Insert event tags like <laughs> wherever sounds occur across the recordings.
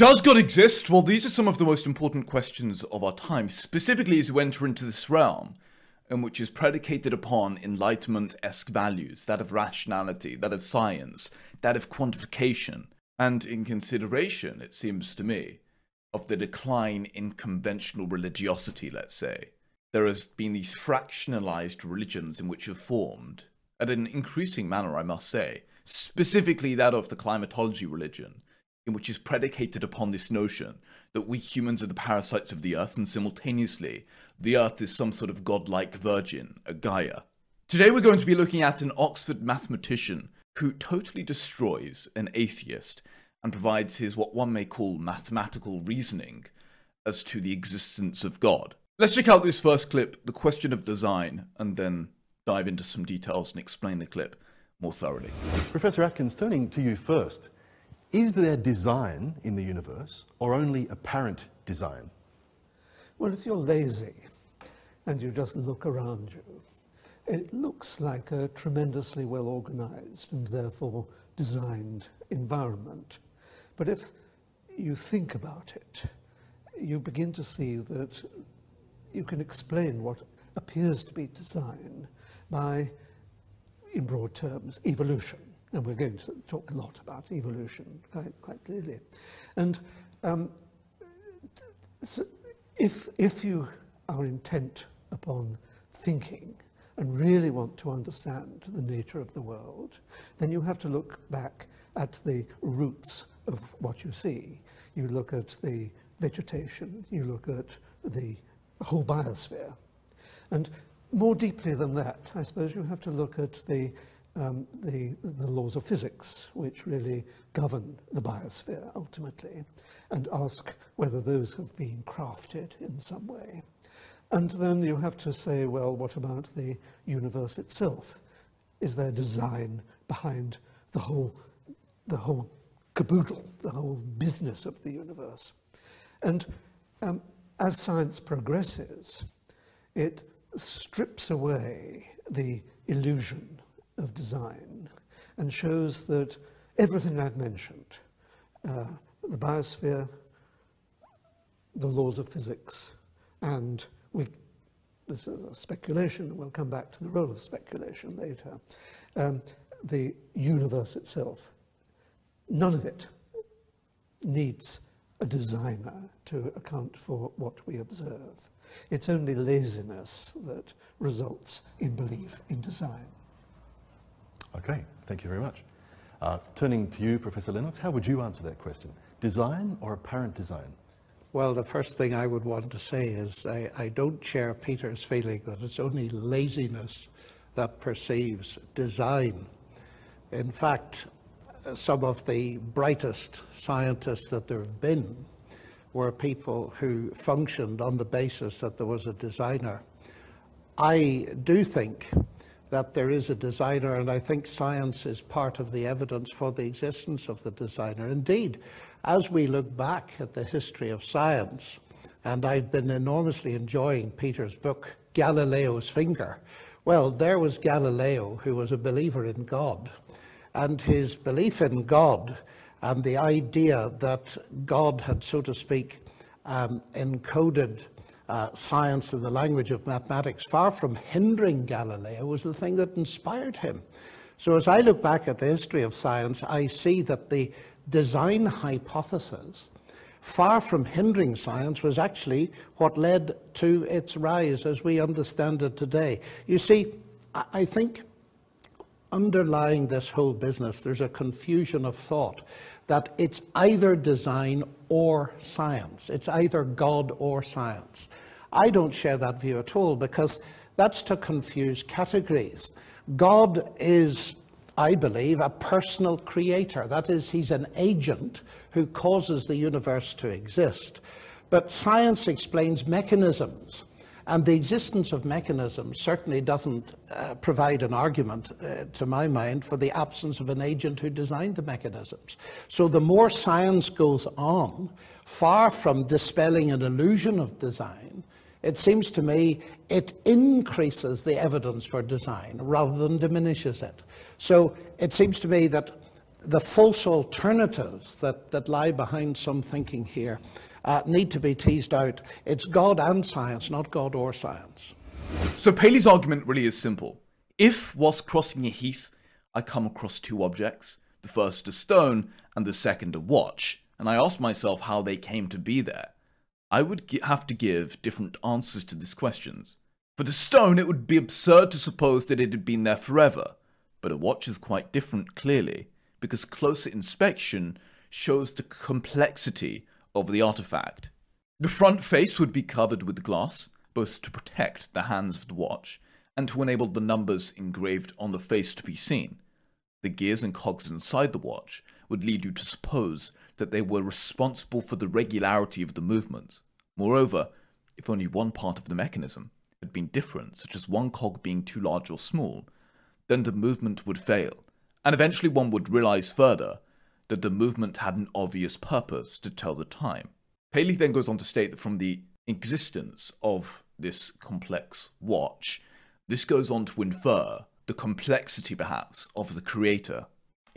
Does God exist? Well, these are some of the most important questions of our time, specifically as we enter into this realm, and which is predicated upon Enlightenment esque values that of rationality, that of science, that of quantification, and in consideration, it seems to me, of the decline in conventional religiosity, let's say. There has been these fractionalized religions in which have formed, at an increasing manner, I must say, specifically that of the climatology religion which is predicated upon this notion that we humans are the parasites of the earth and simultaneously the earth is some sort of godlike virgin, a Gaia. Today we're going to be looking at an Oxford mathematician who totally destroys an atheist and provides his what one may call mathematical reasoning as to the existence of God. Let's check out this first clip, the question of design, and then dive into some details and explain the clip more thoroughly. Professor Atkins, turning to you first, is there design in the universe or only apparent design? Well, if you're lazy and you just look around you, it looks like a tremendously well organized and therefore designed environment. But if you think about it, you begin to see that you can explain what appears to be design by, in broad terms, evolution. And we're going to talk a lot about evolution quite, quite clearly. And um, so if, if you are intent upon thinking and really want to understand the nature of the world, then you have to look back at the roots of what you see. You look at the vegetation, you look at the whole biosphere. And more deeply than that, I suppose you have to look at the um, the, the laws of physics, which really govern the biosphere ultimately, and ask whether those have been crafted in some way. And then you have to say, well, what about the universe itself? Is there design behind the whole, the whole caboodle, the whole business of the universe? And um, as science progresses, it strips away the illusion of design and shows that everything I've mentioned, uh, the biosphere, the laws of physics, and we, this is a speculation, we'll come back to the role of speculation later, um, the universe itself, none of it needs a designer to account for what we observe. It's only laziness that results in belief in design. Okay, thank you very much. Uh, turning to you, Professor Lennox, how would you answer that question? Design or apparent design? Well, the first thing I would want to say is I, I don't share Peter's feeling that it's only laziness that perceives design. In fact, some of the brightest scientists that there have been were people who functioned on the basis that there was a designer. I do think that there is a designer, and I think science is part of the evidence for the existence of the designer. Indeed, as we look back at the history of science, and I've been enormously enjoying Peter's book, Galileo's Finger. Well, there was Galileo, who was a believer in God, and his belief in God and the idea that God had, so to speak, um, encoded uh, science and the language of mathematics, far from hindering Galileo, was the thing that inspired him. So as I look back at the history of science, I see that the design hypothesis, far from hindering science, was actually what led to its rise as we understand it today. You see, I think underlying this whole business, there's a confusion of thought that it's either design or science. It's either God or science. I don't share that view at all because that's to confuse categories. God is, I believe, a personal creator. That is, he's an agent who causes the universe to exist. But science explains mechanisms. And the existence of mechanisms certainly doesn't uh, provide an argument, uh, to my mind, for the absence of an agent who designed the mechanisms. So the more science goes on, far from dispelling an illusion of design, it seems to me it increases the evidence for design rather than diminishes it. So it seems to me that the false alternatives that, that lie behind some thinking here uh, need to be teased out. It's God and science, not God or science. So Paley's argument really is simple. If, whilst crossing a heath, I come across two objects, the first a stone and the second a watch, and I ask myself how they came to be there, I would have to give different answers to these questions. For the stone, it would be absurd to suppose that it had been there forever, but a watch is quite different, clearly, because closer inspection shows the complexity of the artifact. The front face would be covered with glass, both to protect the hands of the watch and to enable the numbers engraved on the face to be seen. The gears and cogs inside the watch would lead you to suppose that they were responsible for the regularity of the movements. Moreover, if only one part of the mechanism had been different, such as one cog being too large or small, then the movement would fail, and eventually one would realize further that the movement had an obvious purpose to tell the time. Paley then goes on to state that from the existence of this complex watch, this goes on to infer the complexity, perhaps, of the creator.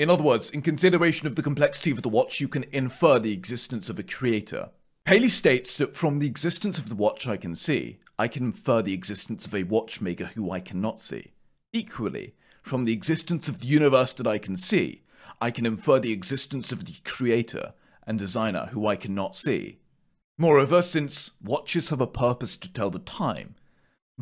In other words, in consideration of the complexity of the watch, you can infer the existence of a creator. Paley states that from the existence of the watch I can see, I can infer the existence of a watchmaker who I cannot see. Equally, from the existence of the universe that I can see, I can infer the existence of the creator and designer who I cannot see. Moreover, since watches have a purpose to tell the time,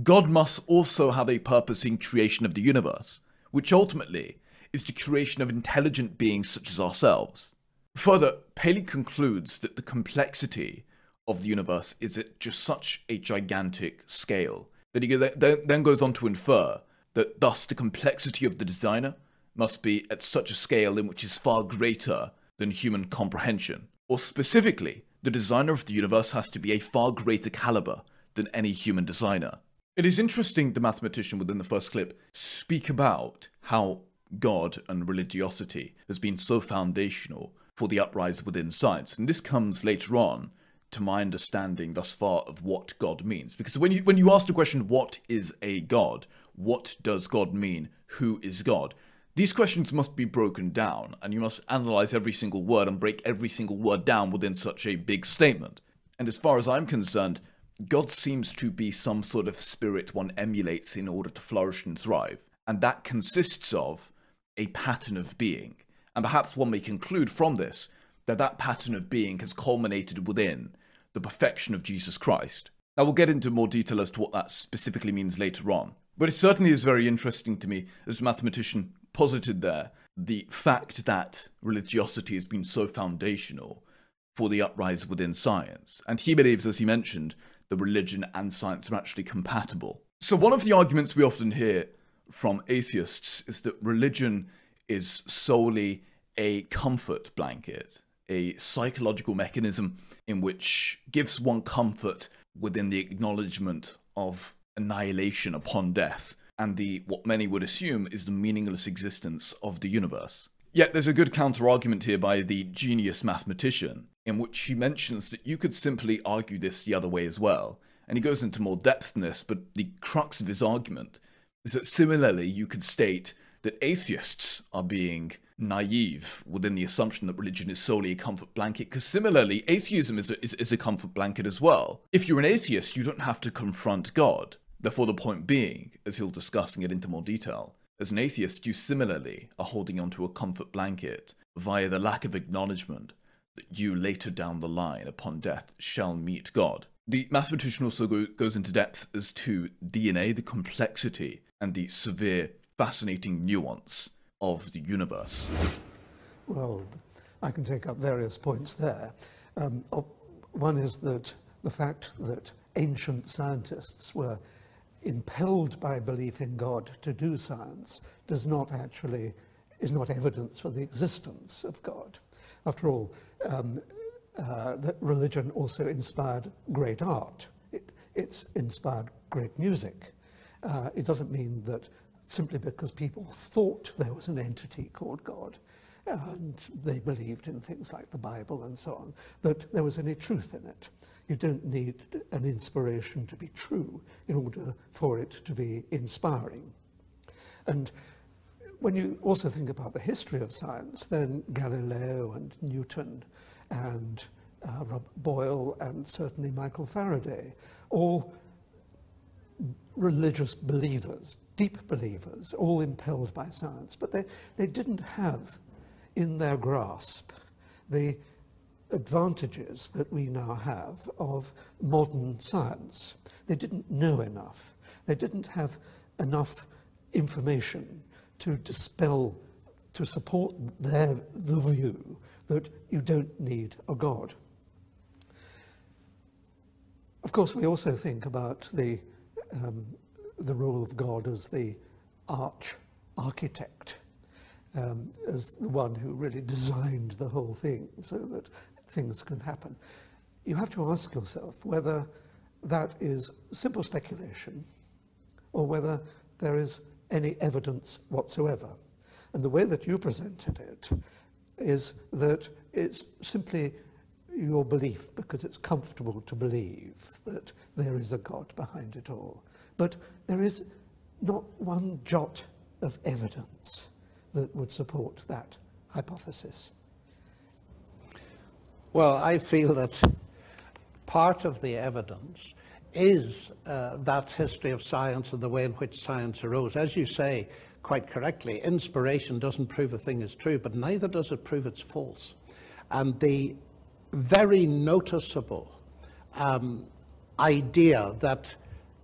God must also have a purpose in creation of the universe, which ultimately is the creation of intelligent beings such as ourselves. Further, Paley concludes that the complexity of the universe is at just such a gigantic scale that he then goes on to infer that thus the complexity of the designer must be at such a scale in which is far greater than human comprehension. Or specifically, the designer of the universe has to be a far greater caliber than any human designer. It is interesting the mathematician within the first clip speak about how God and religiosity has been so foundational for the uprise within science. And this comes later on to my understanding thus far of what God means. Because when you when you ask the question, what is a God? What does God mean? Who is God? These questions must be broken down, and you must analyze every single word and break every single word down within such a big statement. And as far as I'm concerned, God seems to be some sort of spirit one emulates in order to flourish and thrive, and that consists of a pattern of being. And perhaps one may conclude from this that that pattern of being has culminated within the perfection of Jesus Christ. Now, we'll get into more detail as to what that specifically means later on. But it certainly is very interesting to me as a mathematician posited there the fact that religiosity has been so foundational for the uprise within science. And he believes, as he mentioned, that religion and science are actually compatible. So, one of the arguments we often hear from atheists is that religion is solely a comfort blanket, a psychological mechanism in which gives one comfort within the acknowledgement of annihilation upon death and the what many would assume is the meaningless existence of the universe. Yet there's a good counter argument here by the genius mathematician, in which he mentions that you could simply argue this the other way as well. And he goes into more depth in this, but the crux of his argument is that similarly you could state that atheists are being naive within the assumption that religion is solely a comfort blanket, because similarly, atheism is a, is, is a comfort blanket as well. If you're an atheist, you don't have to confront God. Therefore, the point being, as he'll discuss and get into more detail, as an atheist, you similarly are holding onto a comfort blanket via the lack of acknowledgement that you later down the line, upon death, shall meet God. The mathematician also go, goes into depth as to DNA, the complexity, and the severe, fascinating nuance of the universe. Well, I can take up various points there. Um, one is that the fact that ancient scientists were impelled by belief in God to do science does not actually, is not evidence for the existence of God. After all, um, uh, that religion also inspired great art. It, it's inspired great music. Uh, it doesn't mean that simply because people thought there was an entity called God and they believed in things like the Bible and so on, that there was any truth in it. You don't need an inspiration to be true in order for it to be inspiring. And when you also think about the history of science, then Galileo and Newton and uh, Boyle and certainly Michael Faraday, all religious believers, deep believers, all impelled by science, but they, they didn't have in their grasp the advantages that we now have of modern science. They didn't know enough. They didn't have enough information to dispel, to support their the view that you don't need a God. Of course, we also think about the, um, the role of God as the arch architect, um, as the one who really designed the whole thing so that things can happen. You have to ask yourself whether that is simple speculation or whether there is any evidence whatsoever. And the way that you presented it is that it's simply your belief because it's comfortable to believe that there is a God behind it all. But there is not one jot of evidence that would support that hypothesis. Well, I feel that part of the evidence is uh, that history of science and the way in which science arose. As you say quite correctly, inspiration doesn't prove a thing is true, but neither does it prove it's false. And the very noticeable um, idea that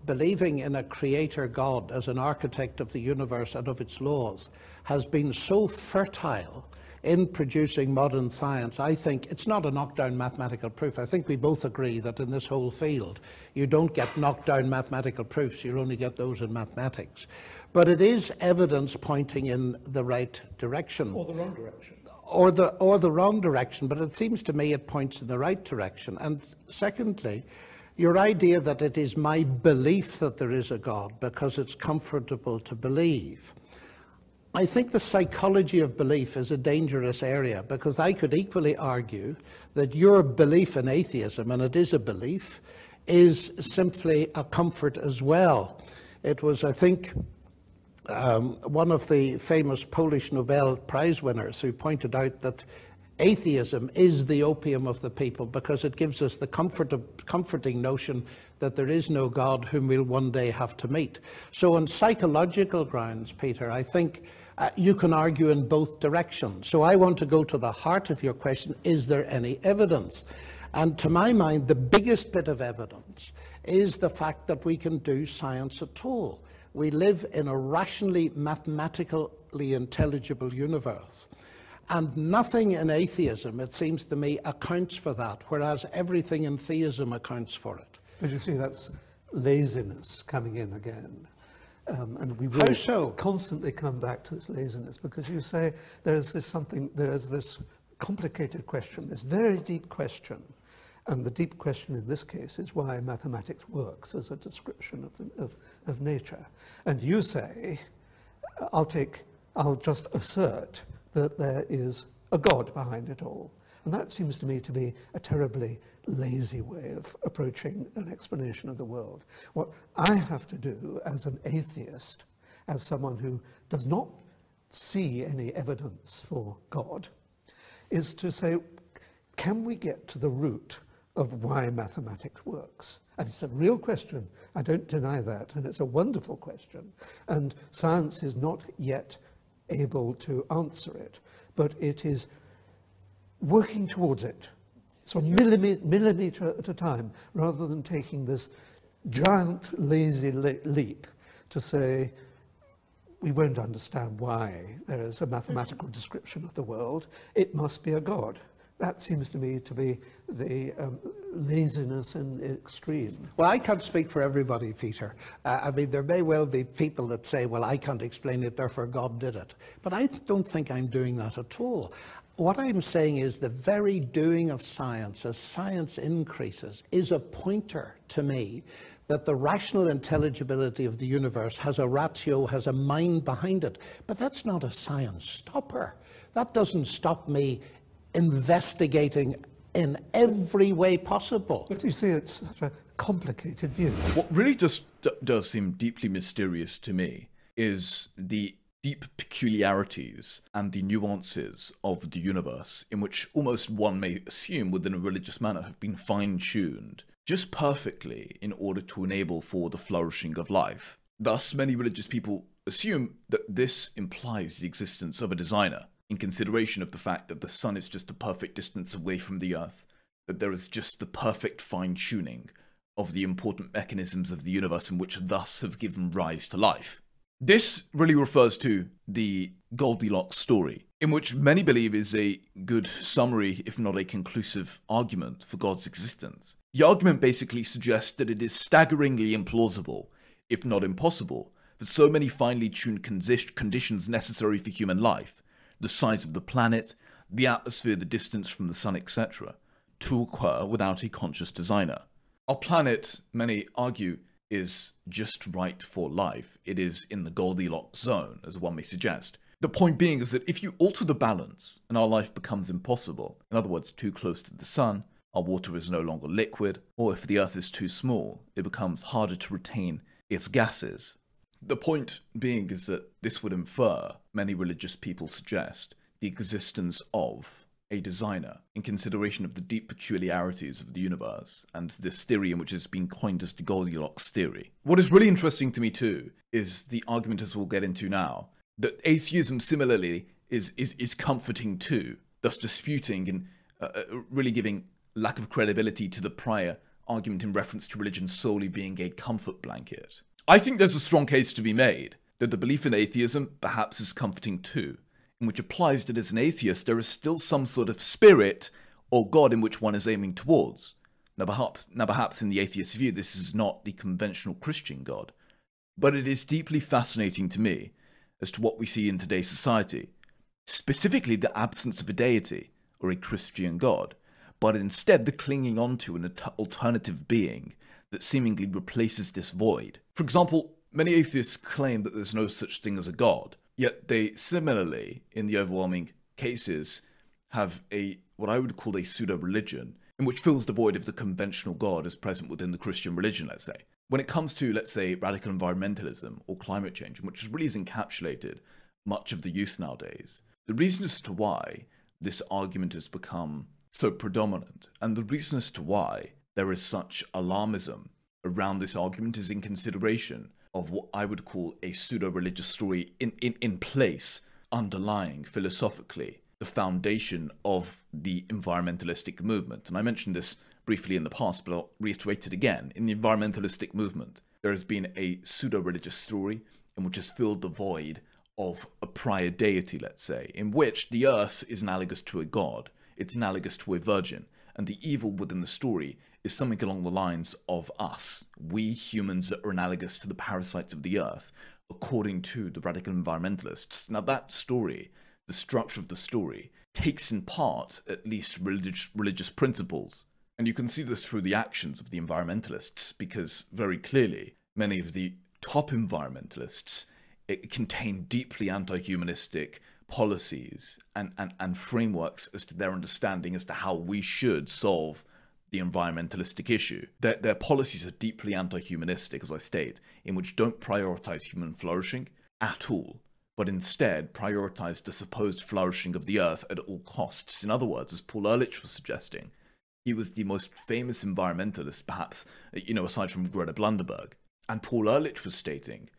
believing in a creator God as an architect of the universe and of its laws has been so fertile in producing modern science, I think it's not a knockdown mathematical proof. I think we both agree that in this whole field, you don't get knockdown mathematical proofs, you only get those in mathematics. But it is evidence pointing in the right direction. Or the wrong direction. Or the, or the wrong direction, but it seems to me it points in the right direction. And secondly, your idea that it is my belief that there is a God because it's comfortable to believe. I think the psychology of belief is a dangerous area because I could equally argue that your belief in atheism, and it is a belief, is simply a comfort as well. It was, I think, um, one of the famous Polish Nobel Prize winners who pointed out that atheism is the opium of the people because it gives us the comfort of, comforting notion that there is no God whom we'll one day have to meet. So, on psychological grounds, Peter, I think uh, you can argue in both directions. So I want to go to the heart of your question is there any evidence? And to my mind, the biggest bit of evidence is the fact that we can do science at all. We live in a rationally, mathematically intelligible universe. And nothing in atheism, it seems to me, accounts for that, whereas everything in theism accounts for it. But you see, that's laziness coming in again. Um, and we will so? constantly come back to this laziness because you say there's this something, there's this complicated question, this very deep question. And the deep question in this case is why mathematics works as a description of, the, of, of nature. And you say, I'll take, I'll just assert that there is a God behind it all. And that seems to me to be a terribly lazy way of approaching an explanation of the world. What I have to do as an atheist, as someone who does not see any evidence for God, is to say, can we get to the root of why mathematics works? And it's a real question. I don't deny that. And it's a wonderful question. And science is not yet able to answer it. But it is working towards it. So millimeter, millimeter at a time, rather than taking this giant lazy leap to say, we won't understand why there is a mathematical description of the world. It must be a God. That seems to me to be the um, laziness in the extreme. Well, I can't speak for everybody, Peter. Uh, I mean, there may well be people that say, well, I can't explain it, therefore God did it. But I don't think I'm doing that at all. What I'm saying is the very doing of science, as science increases, is a pointer to me that the rational intelligibility of the universe has a ratio, has a mind behind it. But that's not a science stopper. That doesn't stop me investigating in every way possible. But you see, it's such a complicated view. What really just does seem deeply mysterious to me is the deep peculiarities and the nuances of the universe, in which almost one may assume within a religious manner have been fine tuned just perfectly in order to enable for the flourishing of life. Thus, many religious people assume that this implies the existence of a designer, in consideration of the fact that the sun is just a perfect distance away from the earth, that there is just the perfect fine tuning of the important mechanisms of the universe and which thus have given rise to life. This really refers to the Goldilocks story, in which many believe is a good summary, if not a conclusive argument for God's existence. The argument basically suggests that it is staggeringly implausible, if not impossible, for so many finely tuned conditions necessary for human life the size of the planet, the atmosphere, the distance from the sun, etc., to occur without a conscious designer. Our planet, many argue, is just right for life. It is in the Goldilocks zone, as one may suggest. The point being is that if you alter the balance and our life becomes impossible, in other words, too close to the sun, our water is no longer liquid, or if the earth is too small, it becomes harder to retain its gases. The point being is that this would infer, many religious people suggest, the existence of a designer in consideration of the deep peculiarities of the universe and this theory in which it's been coined as the Goldilocks theory. What is really interesting to me too is the argument as we'll get into now that atheism similarly is is, is comforting too, thus disputing and uh, uh, really giving lack of credibility to the prior argument in reference to religion solely being a comfort blanket. I think there's a strong case to be made that the belief in atheism perhaps is comforting too in which applies that as an atheist there is still some sort of spirit or God in which one is aiming towards. Now perhaps, now perhaps in the atheist view this is not the conventional Christian God, but it is deeply fascinating to me as to what we see in today's society, specifically the absence of a deity or a Christian God, but instead the clinging onto an alternative being that seemingly replaces this void. For example, many atheists claim that there's no such thing as a God, Yet they similarly, in the overwhelming cases, have a what I would call a pseudo religion, in which fills the void of the conventional God as present within the Christian religion, let's say. When it comes to, let's say, radical environmentalism or climate change, which really has encapsulated much of the youth nowadays, the reason as to why this argument has become so predominant, and the reason as to why there is such alarmism around this argument is in consideration of what I would call a pseudo religious story in, in, in place, underlying philosophically the foundation of the environmentalistic movement. And I mentioned this briefly in the past, but I'll reiterate it again. In the environmentalistic movement, there has been a pseudo religious story in which has filled the void of a prior deity, let's say, in which the earth is analogous to a god, it's analogous to a virgin, and the evil within the story is something along the lines of us. We humans are analogous to the parasites of the earth, according to the radical environmentalists. Now, that story, the structure of the story, takes in part at least religious, religious principles. And you can see this through the actions of the environmentalists, because very clearly, many of the top environmentalists contain deeply anti humanistic policies and, and, and frameworks as to their understanding as to how we should solve the environmentalistic issue. Their, their policies are deeply anti humanistic, as I state, in which don't prioritize human flourishing at all, but instead prioritize the supposed flourishing of the earth at all costs. In other words, as Paul Ehrlich was suggesting, he was the most famous environmentalist, perhaps, you know, aside from Greta Blunderberg. And Paul Ehrlich was stating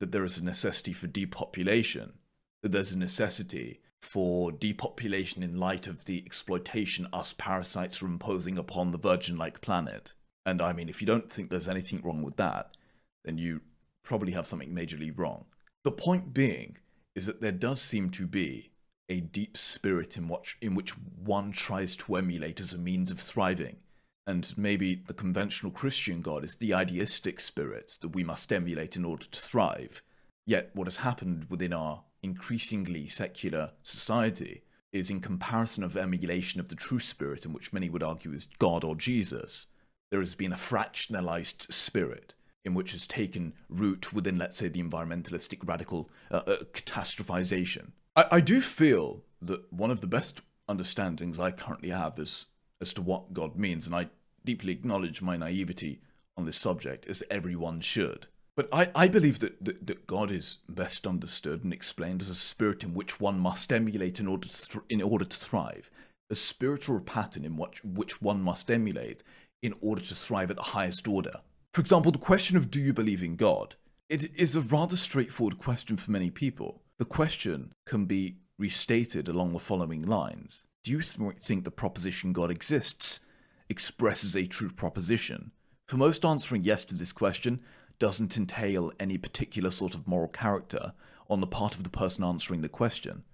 that there is a necessity for depopulation, that there's a necessity for depopulation in light of the exploitation us parasites are imposing upon the virgin like planet. And I mean, if you don't think there's anything wrong with that, then you probably have something majorly wrong. The point being is that there does seem to be a deep spirit in which, in which one tries to emulate as a means of thriving. And maybe the conventional Christian God is the idealistic spirit that we must emulate in order to thrive. Yet, what has happened within our increasingly secular society is in comparison of emulation of the true spirit, in which many would argue is God or Jesus, there has been a fractionalized spirit in which has taken root within, let's say, the environmentalistic radical uh, uh, catastrophization. I, I do feel that one of the best understandings I currently have is as to what God means, and I deeply acknowledge my naivety on this subject, as everyone should. But I, I believe that, that, that God is best understood and explained as a spirit in which one must emulate in order to, in order to thrive, a spiritual pattern in which, which one must emulate in order to thrive at the highest order. For example, the question of do you believe in God? It is a rather straightforward question for many people. The question can be restated along the following lines Do you th- think the proposition God exists expresses a true proposition? For most, answering yes to this question doesn't entail any particular sort of moral character on the part of the person answering the question.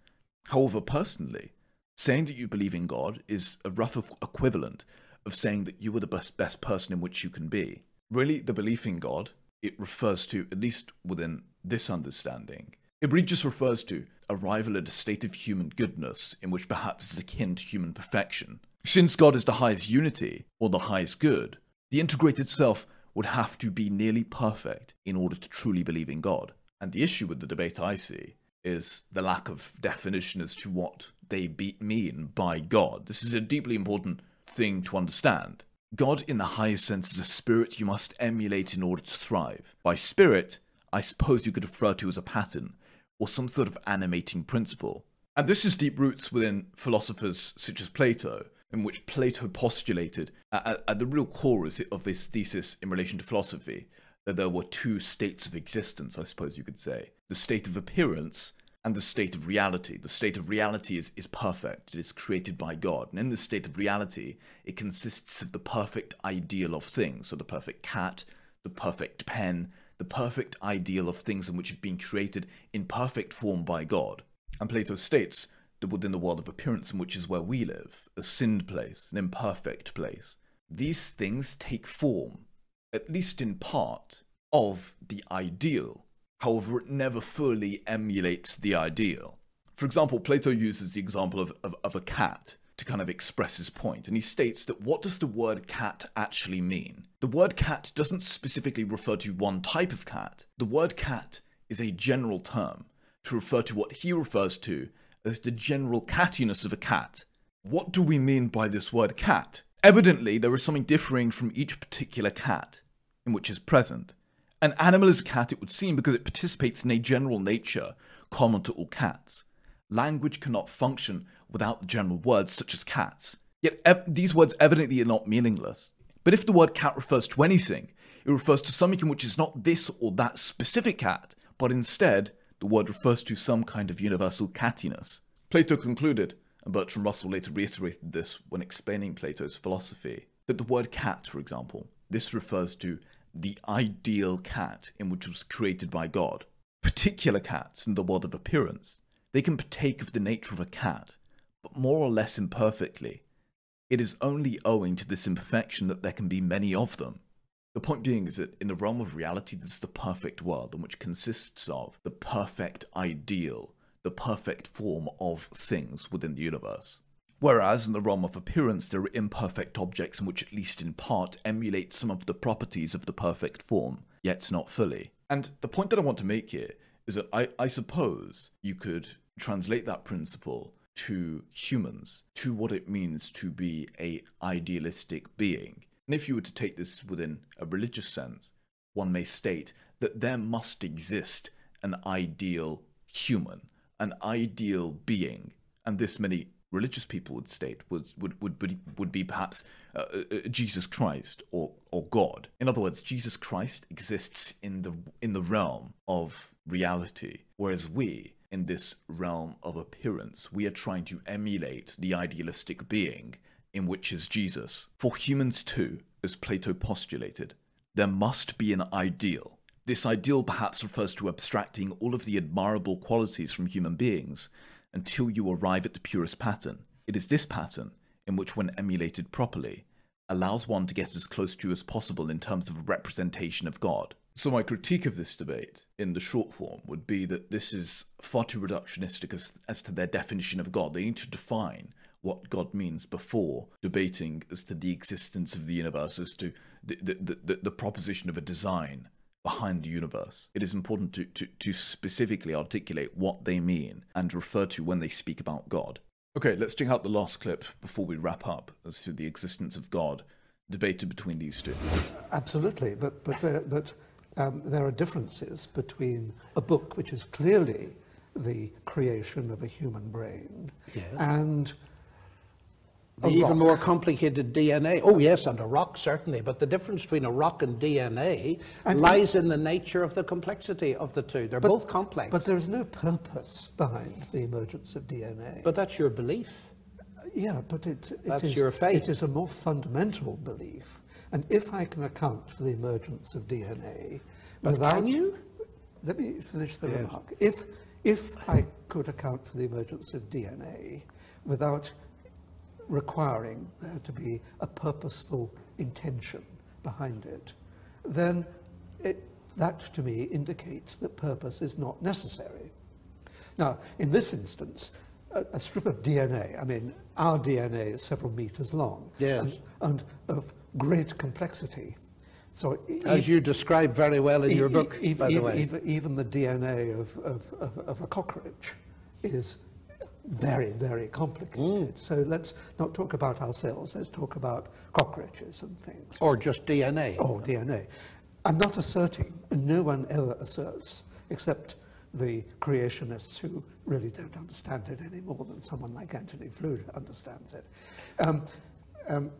However, personally, saying that you believe in God is a rough equivalent of saying that you are the best, best person in which you can be. Really, the belief in God, it refers to, at least within this understanding, it really just refers to arrival at a state of human goodness in which perhaps is akin to human perfection. Since God is the highest unity, or the highest good, the integrated self would have to be nearly perfect in order to truly believe in God. And the issue with the debate I see is the lack of definition as to what they be- mean by God. This is a deeply important thing to understand. God, in the highest sense, is a spirit you must emulate in order to thrive. By spirit, I suppose you could refer to as a pattern, or some sort of animating principle. And this has deep roots within philosophers such as Plato, in which Plato postulated at, at the real core of his thesis in relation to philosophy that there were two states of existence, I suppose you could say the state of appearance and the state of reality. The state of reality is, is perfect, it is created by God. And in this state of reality, it consists of the perfect ideal of things. So the perfect cat, the perfect pen, the perfect ideal of things in which have been created in perfect form by God. And Plato states within the world of appearance, in which is where we live, a sinned place, an imperfect place, these things take form, at least in part, of the ideal. However, it never fully emulates the ideal. For example, Plato uses the example of, of, of a cat to kind of express his point, and he states that what does the word cat actually mean? The word cat doesn't specifically refer to one type of cat. The word cat is a general term to refer to what he refers to as the general cattiness of a cat. What do we mean by this word cat? Evidently, there is something differing from each particular cat in which is present. An animal is a cat, it would seem, because it participates in a general nature common to all cats. Language cannot function without general words such as cats. Yet ev- these words evidently are not meaningless. But if the word cat refers to anything, it refers to something in which is not this or that specific cat, but instead, the word refers to some kind of universal cattiness. Plato concluded, and Bertrand Russell later reiterated this when explaining Plato's philosophy, that the word cat, for example, this refers to the ideal cat in which was created by God. Particular cats in the world of appearance, they can partake of the nature of a cat, but more or less imperfectly. It is only owing to this imperfection that there can be many of them. The point being is that in the realm of reality, this is the perfect world, in which consists of the perfect ideal, the perfect form of things within the universe. Whereas in the realm of appearance, there are imperfect objects which, at least in part, emulate some of the properties of the perfect form, yet not fully. And the point that I want to make here is that I, I suppose you could translate that principle to humans, to what it means to be a idealistic being. And if you were to take this within a religious sense, one may state that there must exist an ideal human, an ideal being, and this many religious people would state would would would would, would be perhaps uh, uh, uh, Jesus Christ or or God. In other words, Jesus Christ exists in the in the realm of reality, whereas we in this realm of appearance, we are trying to emulate the idealistic being in which is Jesus. For humans too, as Plato postulated, there must be an ideal. This ideal perhaps refers to abstracting all of the admirable qualities from human beings until you arrive at the purest pattern. It is this pattern in which, when emulated properly, allows one to get as close to as possible in terms of representation of God. So, my critique of this debate in the short form would be that this is far too reductionistic as, as to their definition of God. They need to define what God means before debating as to the existence of the universe, as to the, the, the, the proposition of a design behind the universe. It is important to, to, to specifically articulate what they mean and refer to when they speak about God. Okay, let's check out the last clip before we wrap up as to the existence of God debated between these two. Absolutely, but but there, but um, there are differences between a book which is clearly the creation of a human brain Yes. and The a even rock. more complicated DNA. Oh, yes, and a rock, certainly. But the difference between a rock and DNA And- lies in the nature of the complexity of the two. They're both complex. But there is no purpose behind the emergence of DNA. But that's your belief. yeah, but it, it That's is- your faith. It is a more fundamental belief. And if I can account for the emergence of DNA But without... can you? Let me finish the Yes. remark. If, if I could account for the emergence of DNA without requiring there to be a purposeful intention behind it, then it, that to me indicates that purpose is not necessary. Now, in this instance, a, a strip of DNA, I mean, our DNA is several meters long Yes. and, and of great complexity. So e- As you describe very well in E- your e- book, e- by the even, way. Even, even the DNA of, of, of, of a cockroach is very, very complicated. So let's not talk about ourselves, let's talk about cockroaches and things. Or just DNA. Oh, DNA. I'm not asserting, and no one ever asserts, except the creationists who really don't understand it any more than someone like Antony Flew understands it. Um, um,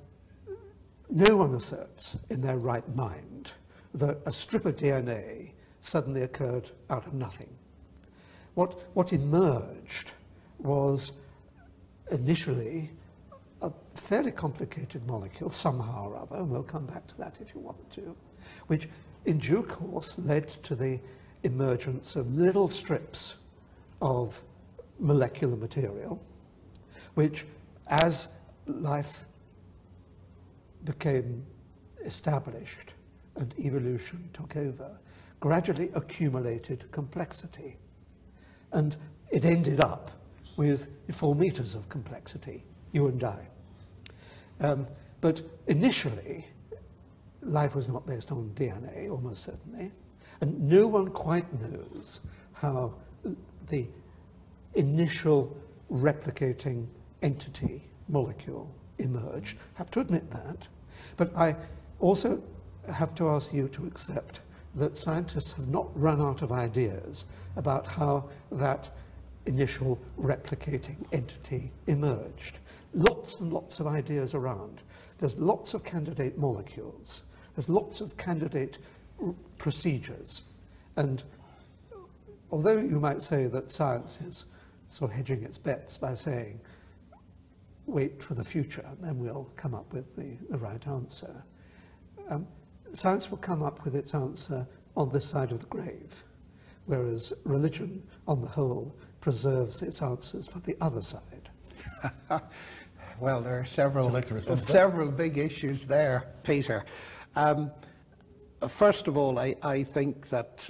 no one asserts in their right mind that a strip of DNA suddenly occurred out of nothing. What, what emerged was initially a fairly complicated molecule, somehow or other, and we'll come back to that if you want to, which in due course led to the emergence of little strips of molecular material, which, as life became established and evolution took over, gradually accumulated complexity. And it ended up with four meters of complexity, you and I. Um, but initially, life was not based on DNA, almost certainly, and no one quite knows how the initial replicating entity, molecule, emerged. have to admit that. But I also have to ask you to accept that scientists have not run out of ideas about how that initial replicating entity emerged. Lots and lots of ideas around. There's lots of candidate molecules. There's lots of candidate procedures. And although you might say that science is sort of hedging its bets by saying, wait for the future, and then we'll come up with the, the right answer. Um, science will come up with its answer on this side of the grave, whereas religion, on the whole, preserves its answers for the other side. <laughs> Well, there are several, like to respond to that? several big issues there, Peter. Um, first of all, I, I think that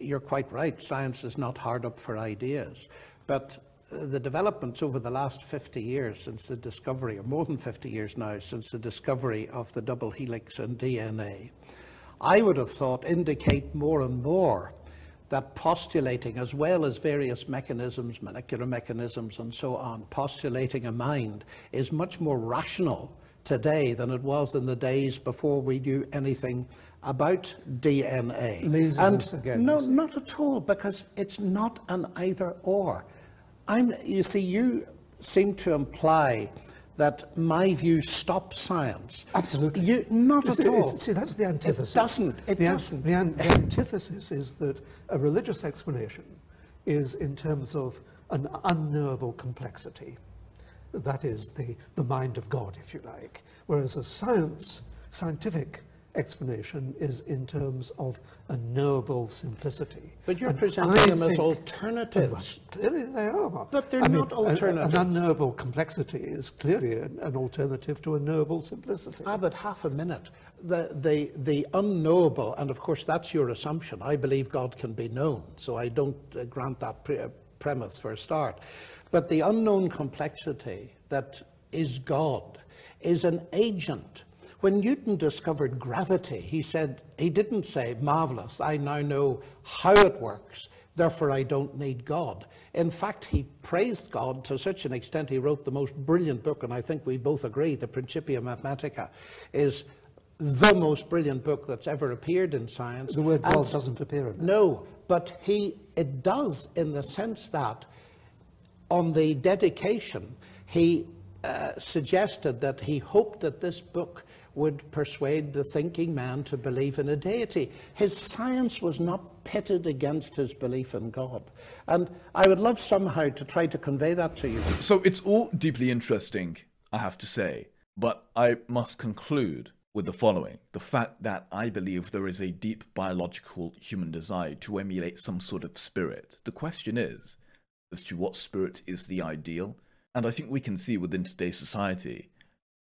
you're quite right. Science is not hard up for ideas. But uh, the developments over the last 50 years since the discovery, or more than 50 years now, since the discovery of the double helix in DNA, I would have thought indicate more and more that postulating, as well as various mechanisms, molecular mechanisms, and so on, postulating a mind is much more rational today than it was in the days before we knew anything about DNA. And again, no, not at all, because it's not an either or. I'm, you see, you seem to imply that my view stops science. Absolutely. You, not It's- at it's- all. see, that's the antithesis. doesn't, it the, doesn't. The, an- the antithesis is that a religious explanation is in terms of an unknowable complexity. That is the, the mind of God, if you like. Whereas a science, scientific explanation is in terms of a knowable simplicity. But you're And presenting I them as alternatives. They are. But they're I not a- alternatives. An unknowable complexity is clearly an, an alternative to a knowable simplicity. Ah, but half a minute. The, the, the unknowable, and of course that's your assumption. I believe God can be known, so I don't uh, grant that pre- uh, premise for a start. But the unknown complexity that is God is an agent. When Newton discovered gravity, he said, he didn't say, marvelous, I now know how it works, therefore I don't need God. In fact, he praised God to such an extent he wrote the most brilliant book, and I think we both agree, the Principia Mathematica, is the most brilliant book that's ever appeared in science. The word God doesn't appear in it. No, but he it does in the sense that on the dedication he uh, suggested that he hoped that this book would persuade the thinking man to believe in a deity. His science was not pitted against his belief in God. And I would love somehow to try to convey that to you. So it's all deeply interesting, I have to say, but I must conclude with the following the fact that I believe there is a deep biological human desire to emulate some sort of spirit. The question is as to what spirit is the ideal, and I think we can see within today's society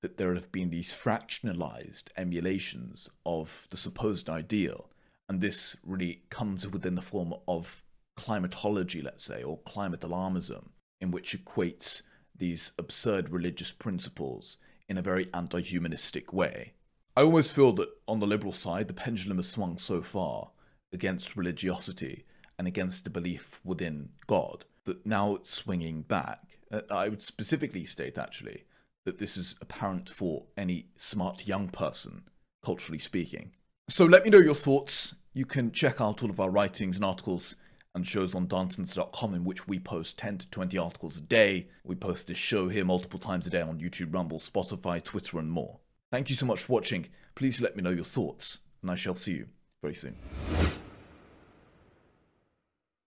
that there have been these fractionalized emulations of the supposed ideal, and this really comes within the form of climatology, let's say, or climate alarmism, in which equates these absurd religious principles in a very anti humanistic way. I almost feel that on the liberal side, the pendulum has swung so far against religiosity and against the belief within God that now it's swinging back. Uh, I would specifically state, actually, that this is apparent for any smart young person, culturally speaking. So let me know your thoughts. You can check out all of our writings and articles and shows on Darntons.com in which we post 10 to 20 articles a day. We post this show here multiple times a day on YouTube, Rumble, Spotify, Twitter, and more. Thank you so much for watching. Please let me know your thoughts, and I shall see you very soon.